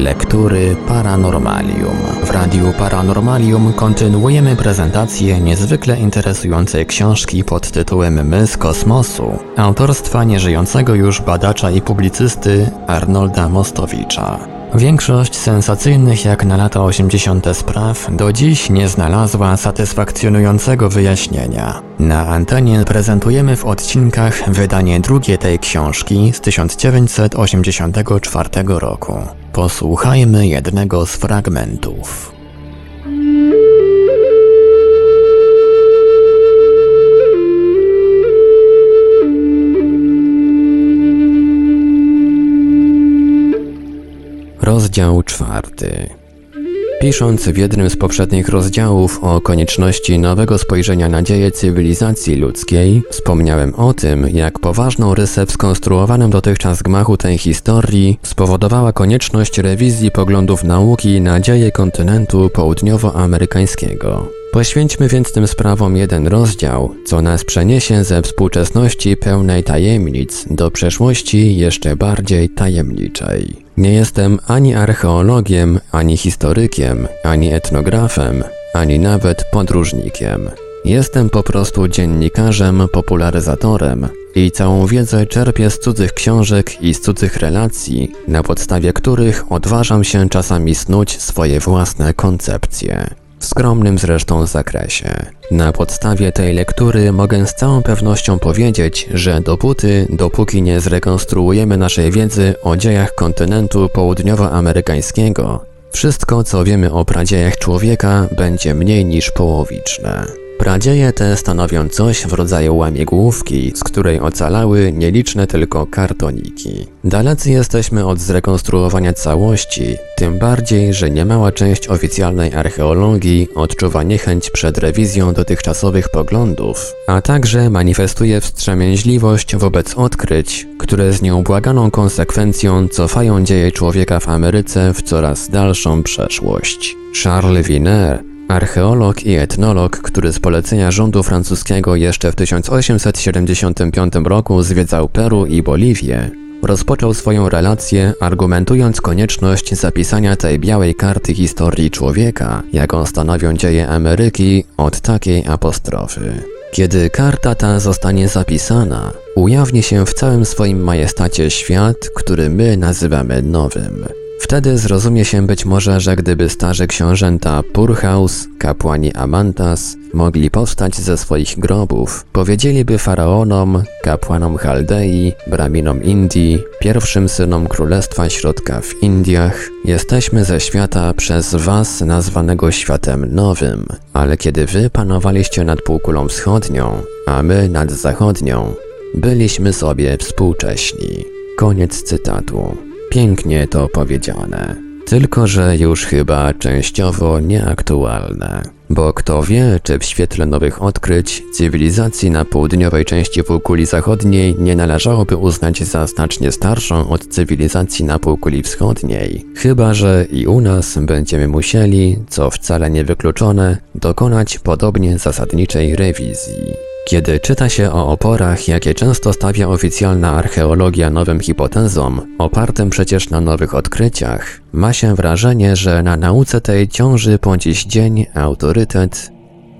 Lektury Paranormalium. W Radiu Paranormalium kontynuujemy prezentację niezwykle interesującej książki pod tytułem My z kosmosu, autorstwa nieżyjącego już badacza i publicysty Arnolda Mostowicza. Większość sensacyjnych jak na lata 80. spraw do dziś nie znalazła satysfakcjonującego wyjaśnienia. Na antenie prezentujemy w odcinkach wydanie drugie tej książki z 1984 roku. Posłuchajmy jednego z fragmentów. Rozdział czwarty. Pisząc w jednym z poprzednich rozdziałów o konieczności nowego spojrzenia na dzieje cywilizacji ludzkiej, wspomniałem o tym, jak poważną rysę w skonstruowanym dotychczas gmachu tej historii spowodowała konieczność rewizji poglądów nauki na dzieje kontynentu południowoamerykańskiego. Poświęćmy więc tym sprawom jeden rozdział, co nas przeniesie ze współczesności pełnej tajemnic do przeszłości jeszcze bardziej tajemniczej. Nie jestem ani archeologiem, ani historykiem, ani etnografem, ani nawet podróżnikiem. Jestem po prostu dziennikarzem, popularyzatorem i całą wiedzę czerpię z cudzych książek i z cudzych relacji, na podstawie których odważam się czasami snuć swoje własne koncepcje w skromnym zresztą zakresie. Na podstawie tej lektury mogę z całą pewnością powiedzieć, że dopóty, dopóki nie zrekonstruujemy naszej wiedzy o dziejach kontynentu południowoamerykańskiego, wszystko co wiemy o pradziejach człowieka będzie mniej niż połowiczne. Pradzieje te stanowią coś w rodzaju łamigłówki, z której ocalały nieliczne tylko kartoniki. Dalecy jesteśmy od zrekonstruowania całości, tym bardziej, że niemała część oficjalnej archeologii odczuwa niechęć przed rewizją dotychczasowych poglądów, a także manifestuje wstrzemięźliwość wobec odkryć, które z nieubłaganą konsekwencją cofają dzieje człowieka w Ameryce w coraz dalszą przeszłość. Charles Wiener Archeolog i etnolog, który z polecenia rządu francuskiego jeszcze w 1875 roku zwiedzał Peru i Boliwię, rozpoczął swoją relację argumentując konieczność zapisania tej białej karty historii człowieka, jaką stanowią dzieje Ameryki, od takiej apostrofy. Kiedy karta ta zostanie zapisana, ujawni się w całym swoim majestacie świat, który my nazywamy nowym. Wtedy zrozumie się być może, że gdyby starzy książęta Purhaus, kapłani Amantas, mogli powstać ze swoich grobów, powiedzieliby faraonom, kapłanom Chaldei, braminom Indii, pierwszym synom Królestwa Środka w Indiach, jesteśmy ze świata przez was nazwanego światem nowym, ale kiedy wy panowaliście nad półkulą wschodnią, a my nad zachodnią, byliśmy sobie współcześni. Koniec cytatu. Pięknie to powiedziane. Tylko, że już chyba częściowo nieaktualne. Bo kto wie, czy w świetle nowych odkryć cywilizacji na południowej części półkuli zachodniej nie należałoby uznać za znacznie starszą od cywilizacji na półkuli wschodniej. Chyba, że i u nas będziemy musieli, co wcale niewykluczone, dokonać podobnie zasadniczej rewizji. Kiedy czyta się o oporach, jakie często stawia oficjalna archeologia nowym hipotezom, opartym przecież na nowych odkryciach, ma się wrażenie, że na nauce tej ciąży po dziś dzień autorytet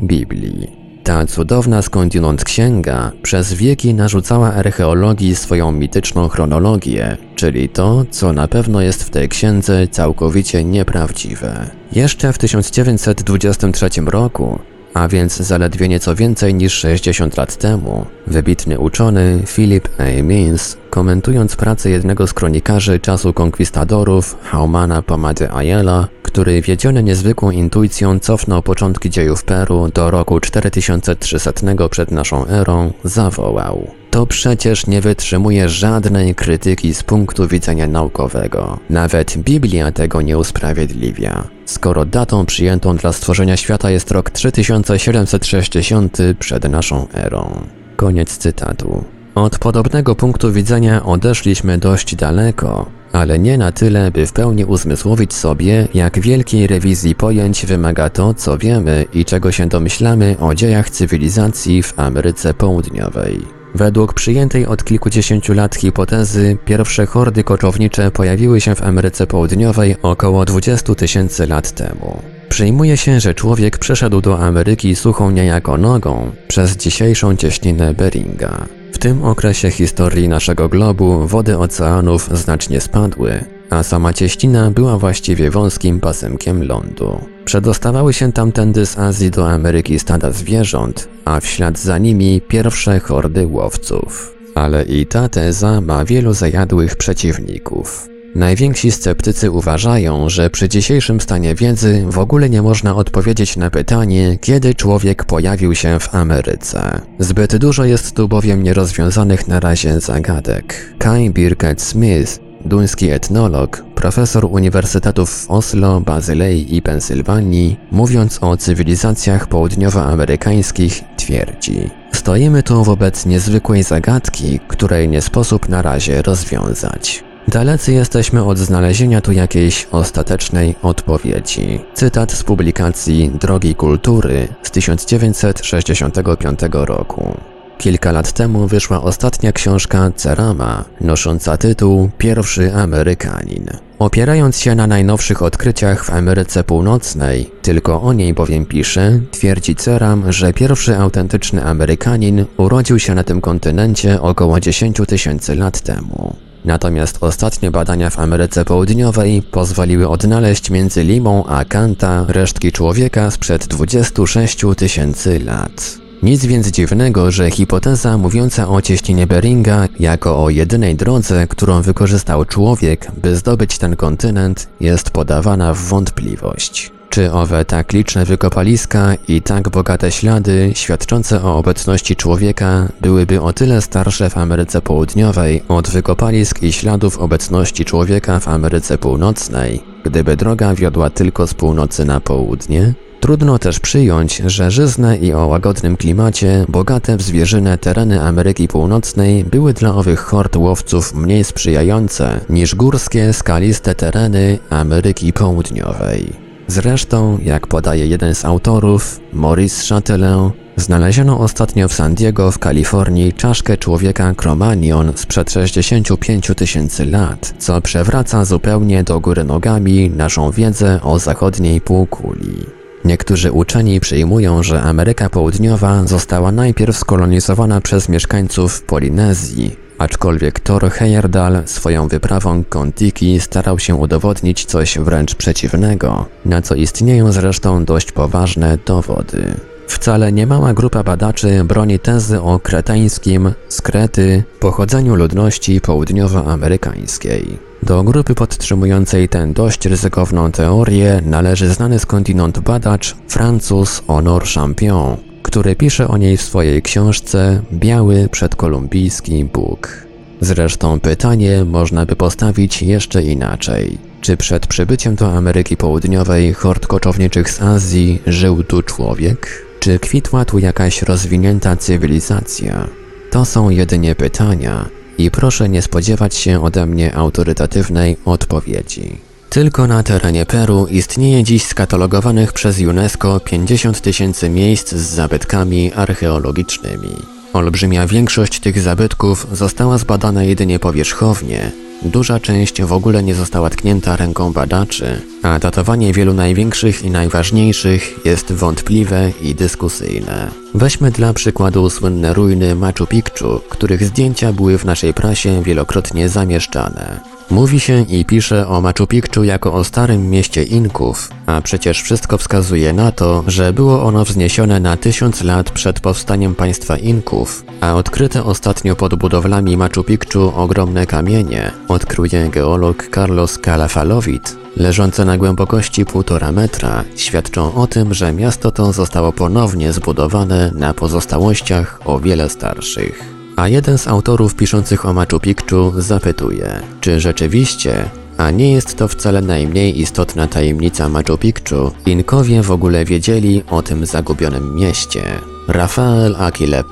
Biblii. Ta cudowna skądinąd księga przez wieki narzucała archeologii swoją mityczną chronologię, czyli to, co na pewno jest w tej księdze całkowicie nieprawdziwe. Jeszcze w 1923 roku a więc zaledwie nieco więcej niż 60 lat temu, wybitny uczony Philip A. Means, komentując pracę jednego z kronikarzy czasu konkwistadorów, Haumana Pomady Ayala, który wiedziony niezwykłą intuicją cofnął początki dziejów Peru do roku 4300 przed naszą erą, zawołał. To przecież nie wytrzymuje żadnej krytyki z punktu widzenia naukowego. Nawet Biblia tego nie usprawiedliwia. Skoro datą przyjętą dla stworzenia świata jest rok 3760 przed naszą erą. Koniec cytatu. Od podobnego punktu widzenia odeszliśmy dość daleko, ale nie na tyle, by w pełni uzmysłowić sobie, jak wielkiej rewizji pojęć wymaga to, co wiemy i czego się domyślamy o dziejach cywilizacji w Ameryce Południowej. Według przyjętej od kilkudziesięciu lat hipotezy, pierwsze hordy koczownicze pojawiły się w Ameryce Południowej około 20 tysięcy lat temu. Przyjmuje się, że człowiek przeszedł do Ameryki suchą niejako nogą przez dzisiejszą cieśninę Beringa. W tym okresie historii naszego globu wody oceanów znacznie spadły, a sama cieśnina była właściwie wąskim pasemkiem lądu. Przedostawały się tamtędy z Azji do Ameryki stada zwierząt, a w ślad za nimi pierwsze hordy łowców. Ale i ta teza ma wielu zajadłych przeciwników. Najwięksi sceptycy uważają, że przy dzisiejszym stanie wiedzy w ogóle nie można odpowiedzieć na pytanie, kiedy człowiek pojawił się w Ameryce. Zbyt dużo jest tu bowiem nierozwiązanych na razie zagadek. Kai Birgit Smith Duński etnolog, profesor uniwersytetów w Oslo, Bazylei i Pensylwanii, mówiąc o cywilizacjach południowoamerykańskich, twierdzi: Stoimy tu wobec niezwykłej zagadki, której nie sposób na razie rozwiązać. Dalecy jesteśmy od znalezienia tu jakiejś ostatecznej odpowiedzi. Cytat z publikacji Drogi Kultury z 1965 roku. Kilka lat temu wyszła ostatnia książka Cerama, nosząca tytuł Pierwszy Amerykanin. Opierając się na najnowszych odkryciach w Ameryce Północnej, tylko o niej bowiem pisze, twierdzi Ceram, że pierwszy autentyczny Amerykanin urodził się na tym kontynencie około 10 tysięcy lat temu. Natomiast ostatnie badania w Ameryce Południowej pozwoliły odnaleźć między Limą a Kanta resztki człowieka sprzed 26 tysięcy lat. Nic więc dziwnego, że hipoteza mówiąca o cieśninie Beringa jako o jedynej drodze, którą wykorzystał człowiek, by zdobyć ten kontynent, jest podawana w wątpliwość. Czy owe tak liczne wykopaliska i tak bogate ślady świadczące o obecności człowieka byłyby o tyle starsze w Ameryce Południowej od wykopalisk i śladów obecności człowieka w Ameryce Północnej, gdyby droga wiodła tylko z północy na południe? Trudno też przyjąć, że żyzne i o łagodnym klimacie, bogate w zwierzynę tereny Ameryki Północnej były dla owych hord łowców mniej sprzyjające niż górskie, skaliste tereny Ameryki Południowej. Zresztą, jak podaje jeden z autorów, Maurice Chatelain, znaleziono ostatnio w San Diego w Kalifornii czaszkę człowieka Cro-Magnon sprzed 65 tysięcy lat, co przewraca zupełnie do góry nogami naszą wiedzę o zachodniej półkuli. Niektórzy uczeni przyjmują, że Ameryka Południowa została najpierw skolonizowana przez mieszkańców Polinezji, aczkolwiek Thor Heyerdahl swoją wyprawą Kontiki starał się udowodnić coś wręcz przeciwnego, na co istnieją zresztą dość poważne dowody. Wcale niemała grupa badaczy broni tezy o kretańskim, z Krety, pochodzeniu ludności południowoamerykańskiej. Do grupy podtrzymującej tę dość ryzykowną teorię należy znany skądinąd badacz Francuz Honor Champion, który pisze o niej w swojej książce Biały przedkolumbijski Bóg. Zresztą pytanie można by postawić jeszcze inaczej. Czy przed przybyciem do Ameryki Południowej hord koczowniczych z Azji żył tu człowiek? Czy kwitła tu jakaś rozwinięta cywilizacja? To są jedynie pytania, i proszę nie spodziewać się ode mnie autorytatywnej odpowiedzi. Tylko na terenie Peru istnieje dziś skatalogowanych przez UNESCO 50 tysięcy miejsc z zabytkami archeologicznymi. Olbrzymia większość tych zabytków została zbadana jedynie powierzchownie, Duża część w ogóle nie została tknięta ręką badaczy, a datowanie wielu największych i najważniejszych jest wątpliwe i dyskusyjne. Weźmy dla przykładu słynne ruiny Machu Picchu, których zdjęcia były w naszej prasie wielokrotnie zamieszczane. Mówi się i pisze o Machu Picchu jako o starym mieście Inków, a przecież wszystko wskazuje na to, że było ono wzniesione na tysiąc lat przed powstaniem państwa Inków, a odkryte ostatnio pod budowlami Machu Picchu ogromne kamienie, odkryje geolog Carlos Calafalowit, leżące na głębokości półtora metra, świadczą o tym, że miasto to zostało ponownie zbudowane na pozostałościach o wiele starszych. A jeden z autorów piszących o Machu Picchu zapytuje, czy rzeczywiście, a nie jest to wcale najmniej istotna tajemnica Machu Picchu, Inkowie w ogóle wiedzieli o tym zagubionym mieście. Rafael Aquile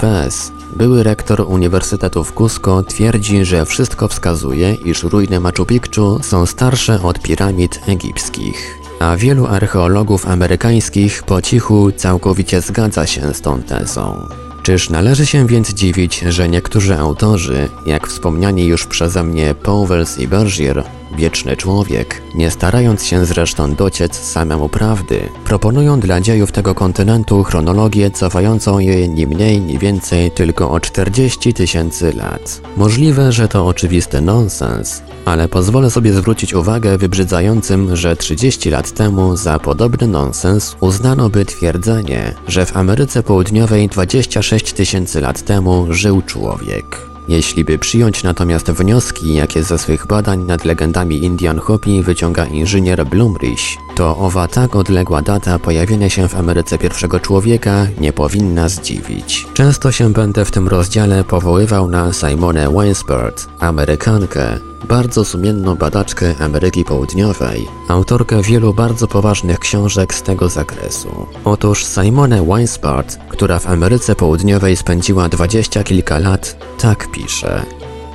były rektor Uniwersytetu w Cusco, twierdzi, że wszystko wskazuje, iż ruiny Machu Picchu są starsze od piramid egipskich. A wielu archeologów amerykańskich po cichu całkowicie zgadza się z tą tezą. Czyż należy się więc dziwić, że niektórzy autorzy, jak wspomniani już przeze mnie Powell i Bergier, wieczny człowiek, nie starając się zresztą dociec samemu prawdy, proponują dla dziejów tego kontynentu chronologię cofającą je ni mniej ni więcej tylko o 40 tysięcy lat. Możliwe, że to oczywisty nonsens, ale pozwolę sobie zwrócić uwagę wybrzydzającym, że 30 lat temu za podobny nonsens uznano by twierdzenie, że w Ameryce Południowej 26 tysięcy lat temu żył człowiek. Jeśli by przyjąć natomiast wnioski, jakie ze swych badań nad legendami Indian Hopi wyciąga inżynier Blumrich, to owa tak odległa data pojawienia się w Ameryce pierwszego człowieka nie powinna zdziwić. Często się będę w tym rozdziale powoływał na Simonę Wainsbert, Amerykankę, bardzo sumienną badaczkę Ameryki Południowej, autorkę wielu bardzo poważnych książek z tego zakresu. Otóż Simone Wainsbart, która w Ameryce Południowej spędziła dwadzieścia kilka lat, tak pisze.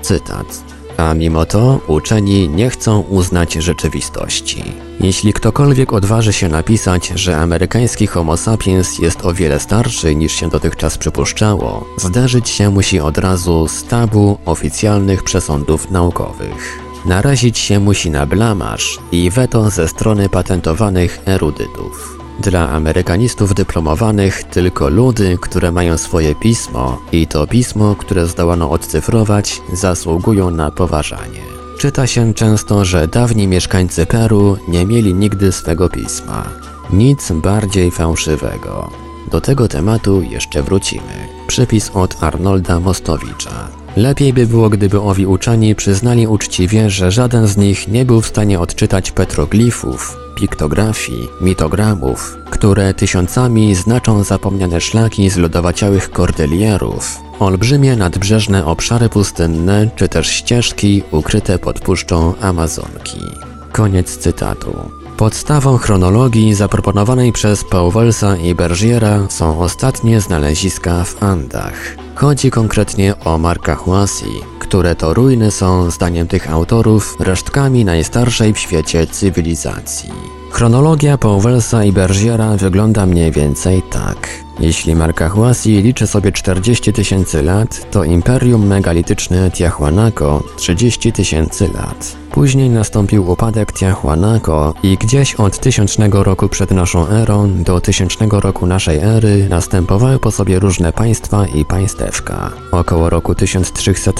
Cytat. A mimo to uczeni nie chcą uznać rzeczywistości. Jeśli ktokolwiek odważy się napisać, że amerykański Homo sapiens jest o wiele starszy niż się dotychczas przypuszczało, zdarzyć się musi od razu z tabu oficjalnych przesądów naukowych. Narazić się musi na blamaż i weto ze strony patentowanych erudytów. Dla amerykanistów dyplomowanych tylko ludy, które mają swoje pismo i to pismo, które zdołano odcyfrować, zasługują na poważanie. Czyta się często, że dawni mieszkańcy Peru nie mieli nigdy swego pisma. Nic bardziej fałszywego. Do tego tematu jeszcze wrócimy. Przypis od Arnolda Mostowicza. Lepiej by było, gdyby owi uczeni przyznali uczciwie, że żaden z nich nie był w stanie odczytać petroglifów, piktografii, mitogramów, które tysiącami znaczą zapomniane szlaki z lodowaciałych kordylierów, olbrzymie nadbrzeżne obszary pustynne, czy też ścieżki ukryte pod puszczą Amazonki. Koniec cytatu. Podstawą chronologii zaproponowanej przez Powellsa i Bergiera są ostatnie znaleziska w Andach. Chodzi konkretnie o Marka Huasi, które to ruiny są, zdaniem tych autorów, resztkami najstarszej w świecie cywilizacji. Chronologia Powellsa i Bergiera wygląda mniej więcej tak. Jeśli Marka Huasi liczy sobie 40 tysięcy lat, to imperium megalityczne Tiahuanaco 30 tysięcy lat. Później nastąpił upadek Tiahuanaco i gdzieś od tysiącznego roku przed naszą erą do tysiącznego roku naszej ery następowały po sobie różne państwa i państewka. Około roku 1300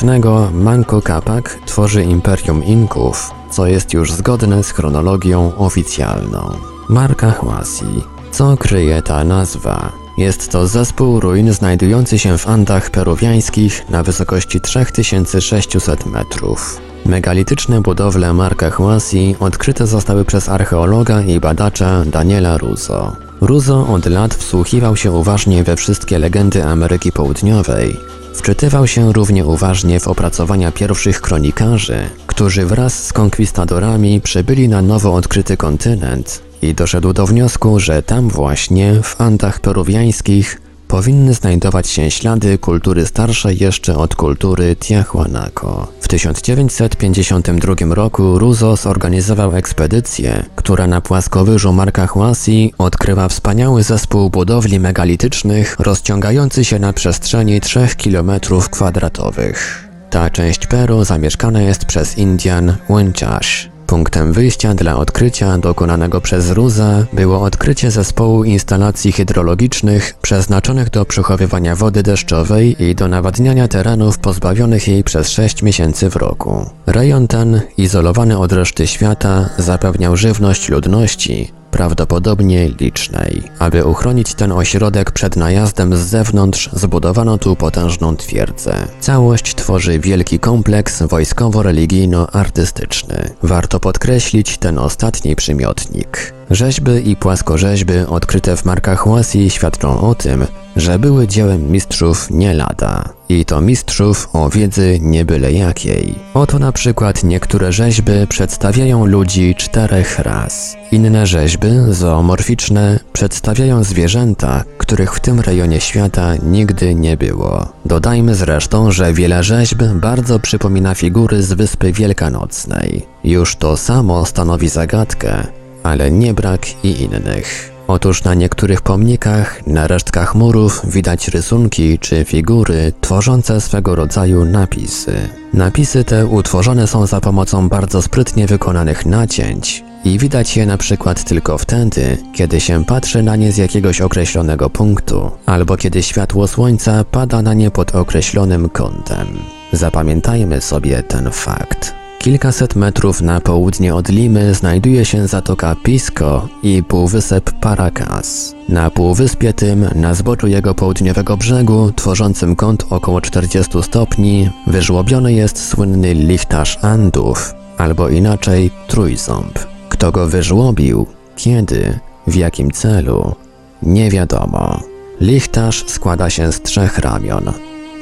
Manco Capac tworzy imperium Inków, co jest już zgodne z chronologią oficjalną. Marka Huasi. Co kryje ta nazwa? Jest to zespół ruin znajdujący się w Andach peruwiańskich na wysokości 3600 metrów. Megalityczne budowle Marka Huasi odkryte zostały przez archeologa i badacza Daniela Russo. Russo od lat wsłuchiwał się uważnie we wszystkie legendy Ameryki Południowej. Wczytywał się równie uważnie w opracowania pierwszych kronikarzy, którzy wraz z konkwistadorami przybyli na nowo odkryty kontynent i doszedł do wniosku, że tam właśnie, w Andach peruwiańskich, powinny znajdować się ślady kultury starszej jeszcze od kultury Tiahuanaco. W 1952 roku Ruzo zorganizował ekspedycję, która na płaskowyżu Marka Huasi odkryła wspaniały zespół budowli megalitycznych rozciągający się na przestrzeni 3 km kwadratowych. Ta część Peru zamieszkana jest przez Indian Wenchash, Punktem wyjścia dla odkrycia dokonanego przez Ruza było odkrycie zespołu instalacji hydrologicznych przeznaczonych do przechowywania wody deszczowej i do nawadniania terenów pozbawionych jej przez 6 miesięcy w roku. Rejon ten, izolowany od reszty świata, zapewniał żywność ludności, prawdopodobnie licznej. Aby uchronić ten ośrodek przed najazdem z zewnątrz, zbudowano tu potężną twierdzę. Całość tworzy wielki kompleks wojskowo-religijno-artystyczny. Warto podkreślić ten ostatni przymiotnik. Rzeźby i płaskorzeźby odkryte w markach Huasi świadczą o tym, że były dziełem mistrzów nie lada. I to mistrzów o wiedzy nie byle jakiej. Oto na przykład niektóre rzeźby przedstawiają ludzi czterech ras. Inne rzeźby, zoomorficzne, przedstawiają zwierzęta, których w tym rejonie świata nigdy nie było. Dodajmy zresztą, że wiele rzeźb bardzo przypomina figury z Wyspy Wielkanocnej. Już to samo stanowi zagadkę, ale nie brak i innych. Otóż na niektórych pomnikach, na resztkach murów widać rysunki czy figury tworzące swego rodzaju napisy. Napisy te utworzone są za pomocą bardzo sprytnie wykonanych nacięć i widać je na przykład tylko wtedy, kiedy się patrzy na nie z jakiegoś określonego punktu, albo kiedy światło słońca pada na nie pod określonym kątem. Zapamiętajmy sobie ten fakt. Kilkaset metrów na południe od Limy znajduje się zatoka Pisco i półwysep Paracas. Na półwyspie tym, na zboczu jego południowego brzegu, tworzącym kąt około 40 stopni, wyżłobiony jest słynny lichtarz Andów, albo inaczej trójząb. Kto go wyżłobił, kiedy, w jakim celu, nie wiadomo. Lichtarz składa się z trzech ramion.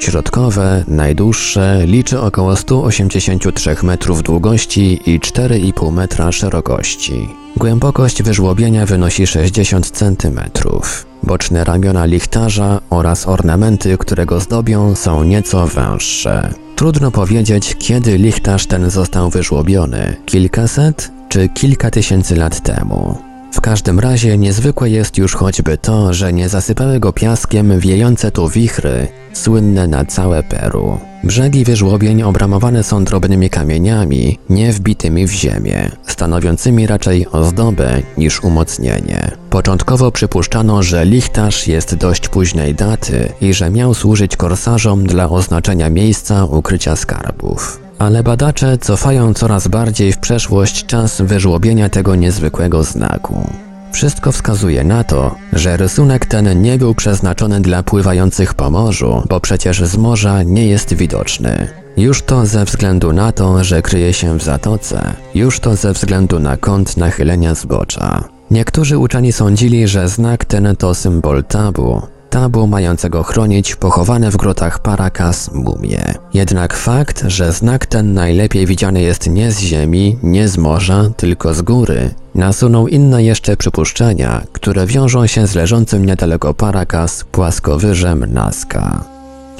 Środkowe, najdłuższe, liczy około 183 metrów długości i 4,5 metra szerokości. Głębokość wyżłobienia wynosi 60 cm. Boczne ramiona lichtarza oraz ornamenty, które go zdobią, są nieco węższe. Trudno powiedzieć, kiedy lichtarz ten został wyżłobiony kilkaset czy kilka tysięcy lat temu. W każdym razie niezwykłe jest już choćby to, że nie zasypały go piaskiem wiejące tu wichry, słynne na całe Peru. Brzegi wyżłobień obramowane są drobnymi kamieniami, nie wbitymi w ziemię, stanowiącymi raczej ozdobę niż umocnienie. Początkowo przypuszczano, że lichtarz jest dość późnej daty i że miał służyć korsarzom dla oznaczenia miejsca ukrycia skarbów ale badacze cofają coraz bardziej w przeszłość czas wyżłobienia tego niezwykłego znaku. Wszystko wskazuje na to, że rysunek ten nie był przeznaczony dla pływających po morzu, bo przecież z morza nie jest widoczny. Już to ze względu na to, że kryje się w zatoce, już to ze względu na kąt nachylenia zbocza. Niektórzy uczeni sądzili, że znak ten to symbol tabu, tabu mającego chronić pochowane w grotach Paracas mumie. Jednak fakt, że znak ten najlepiej widziany jest nie z ziemi, nie z morza, tylko z góry, nasunął inne jeszcze przypuszczenia, które wiążą się z leżącym niedaleko Paracas płaskowyżem Nazca.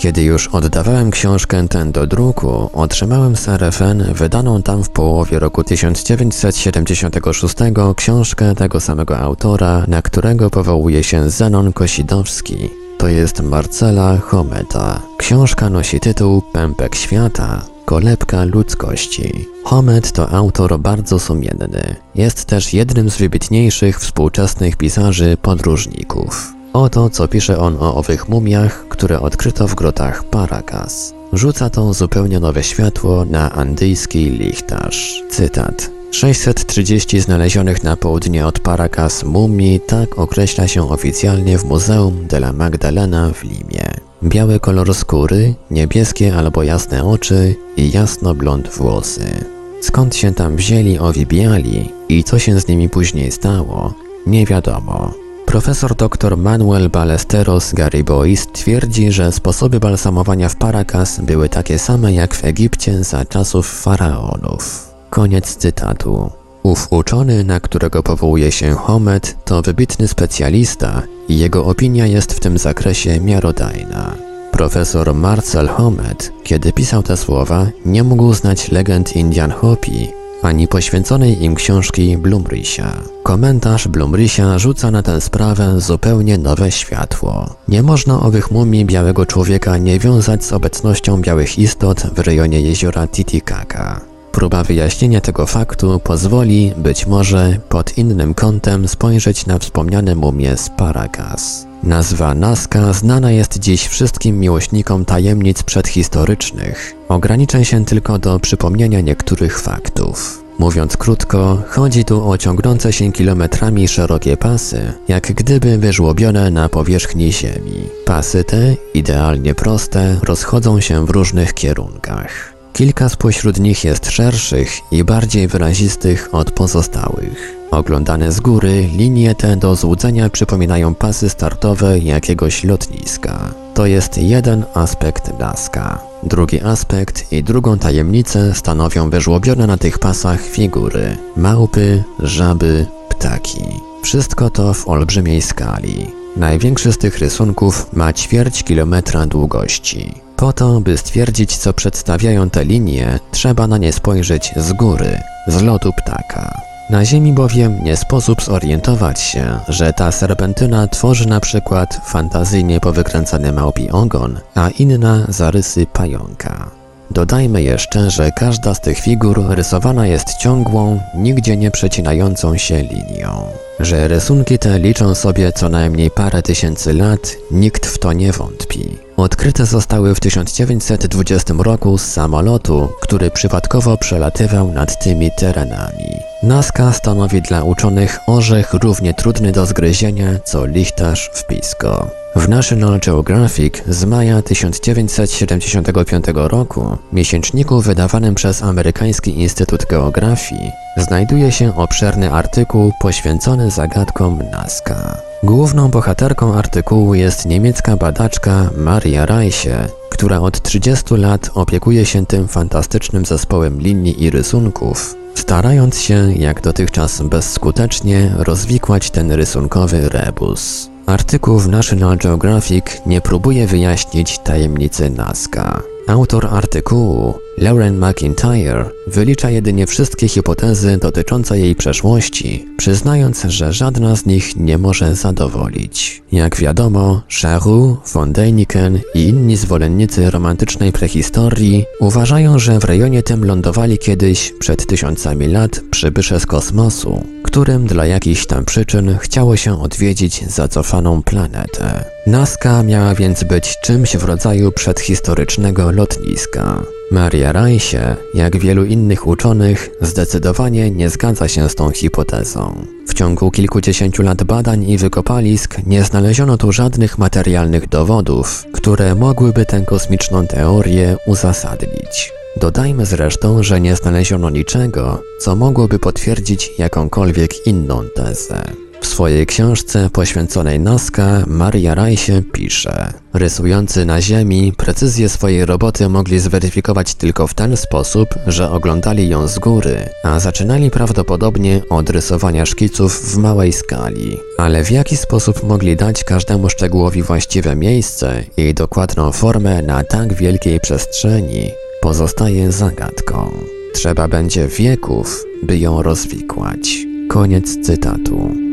Kiedy już oddawałem książkę tę do druku, otrzymałem RFN wydaną tam w połowie roku 1976 książkę tego samego autora, na którego powołuje się Zenon Kosidowski. To jest Marcela Hometa. Książka nosi tytuł Pępek Świata, kolebka ludzkości. Homet to autor bardzo sumienny. Jest też jednym z wybitniejszych współczesnych pisarzy podróżników. Oto co pisze on o owych mumiach, które odkryto w grotach Paracas. Rzuca to zupełnie nowe światło na andyjski lichtarz. Cytat. 630 znalezionych na południe od Paracas mumii, tak określa się oficjalnie w Muzeum de la Magdalena w Limie. Biały kolor skóry, niebieskie albo jasne oczy i jasno-blond włosy. Skąd się tam wzięli owi biali i co się z nimi później stało, nie wiadomo. Profesor dr Manuel Ballesteros Garibois twierdzi, że sposoby balsamowania w Paracas były takie same jak w Egipcie za czasów faraonów. Koniec cytatu. Ów uczony, na którego powołuje się Homet, to wybitny specjalista i jego opinia jest w tym zakresie miarodajna. Profesor Marcel Homet, kiedy pisał te słowa, nie mógł znać legend Indian Hopi, ani poświęconej im książki Blumrysia. Komentarz Blumrysia rzuca na tę sprawę zupełnie nowe światło. Nie można owych mumii białego człowieka nie wiązać z obecnością białych istot w rejonie jeziora Titicaca. Próba wyjaśnienia tego faktu pozwoli, być może, pod innym kątem spojrzeć na wspomniane mumie z Paracas. Nazwa Nazca znana jest dziś wszystkim miłośnikom tajemnic przedhistorycznych. Ograniczę się tylko do przypomnienia niektórych faktów. Mówiąc krótko, chodzi tu o ciągnące się kilometrami szerokie pasy, jak gdyby wyżłobione na powierzchni Ziemi. Pasy te, idealnie proste, rozchodzą się w różnych kierunkach. Kilka spośród nich jest szerszych i bardziej wyrazistych od pozostałych. Oglądane z góry, linie te do złudzenia przypominają pasy startowe jakiegoś lotniska. To jest jeden aspekt Nazca. Drugi aspekt i drugą tajemnicę stanowią wyżłobione na tych pasach figury. Małpy, żaby, ptaki. Wszystko to w olbrzymiej skali. Największy z tych rysunków ma ćwierć kilometra długości. Po to, by stwierdzić, co przedstawiają te linie, trzeba na nie spojrzeć z góry, z lotu ptaka. Na Ziemi bowiem nie sposób zorientować się, że ta serpentyna tworzy na przykład fantazyjnie powykręcany małpi ogon, a inna zarysy pająka. Dodajmy jeszcze, że każda z tych figur rysowana jest ciągłą, nigdzie nie przecinającą się linią. Że rysunki te liczą sobie co najmniej parę tysięcy lat, nikt w to nie wątpi. Odkryte zostały w 1920 roku z samolotu, który przypadkowo przelatywał nad tymi terenami. Nazca stanowi dla uczonych orzech równie trudny do zgryzienia co lichtarz w pisko. W National Geographic z maja 1975 roku, miesięczniku wydawanym przez Amerykański Instytut Geografii, znajduje się obszerny artykuł poświęcony zagadkom Nazca. Główną bohaterką artykułu jest niemiecka badaczka Maria Reiche, która od 30 lat opiekuje się tym fantastycznym zespołem linii i rysunków, starając się, jak dotychczas bezskutecznie, rozwikłać ten rysunkowy rebus. Artykuł w National Geographic nie próbuje wyjaśnić tajemnicy Nazca. Autor artykułu, Lauren McIntyre, wylicza jedynie wszystkie hipotezy dotyczące jej przeszłości, przyznając, że żadna z nich nie może zadowolić. Jak wiadomo, Charroux, von Däniken i inni zwolennicy romantycznej prehistorii uważają, że w rejonie tym lądowali kiedyś, przed tysiącami lat, przybysze z kosmosu, którym dla jakichś tam przyczyn chciało się odwiedzić zacofaną planetę. Nazca miała więc być czymś w rodzaju przedhistorycznego lotniska. Maria Reiche, jak wielu innych uczonych, zdecydowanie nie zgadza się z tą hipotezą. W ciągu kilkudziesięciu lat badań i wykopalisk nie znaleziono tu żadnych materialnych dowodów, które mogłyby tę kosmiczną teorię uzasadnić. Dodajmy zresztą, że nie znaleziono niczego, co mogłoby potwierdzić jakąkolwiek inną tezę. W swojej książce poświęconej Nazca Maria Reiche pisze Rysujący na ziemi precyzję swojej roboty mogli zweryfikować tylko w ten sposób, że oglądali ją z góry, a zaczynali prawdopodobnie od rysowania szkiców w małej skali. Ale w jaki sposób mogli dać każdemu szczegółowi właściwe miejsce i dokładną formę na tak wielkiej przestrzeni, pozostaje zagadką. Trzeba będzie wieków, by ją rozwikłać. Koniec cytatu.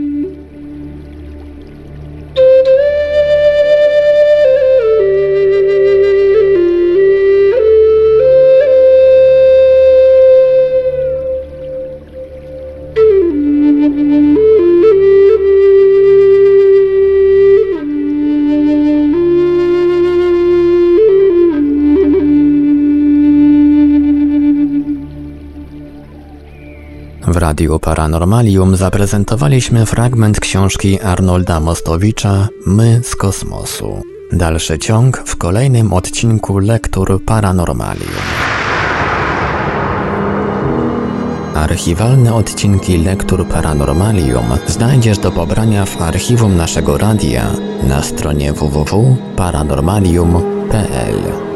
Radiu Paranormalium zaprezentowaliśmy fragment książki Arnolda Mostowicza My z kosmosu. Dalszy ciąg w kolejnym odcinku Lektur Paranormalium. Archiwalne odcinki Lektur Paranormalium znajdziesz do pobrania w archiwum naszego radia na stronie www.paranormalium.pl.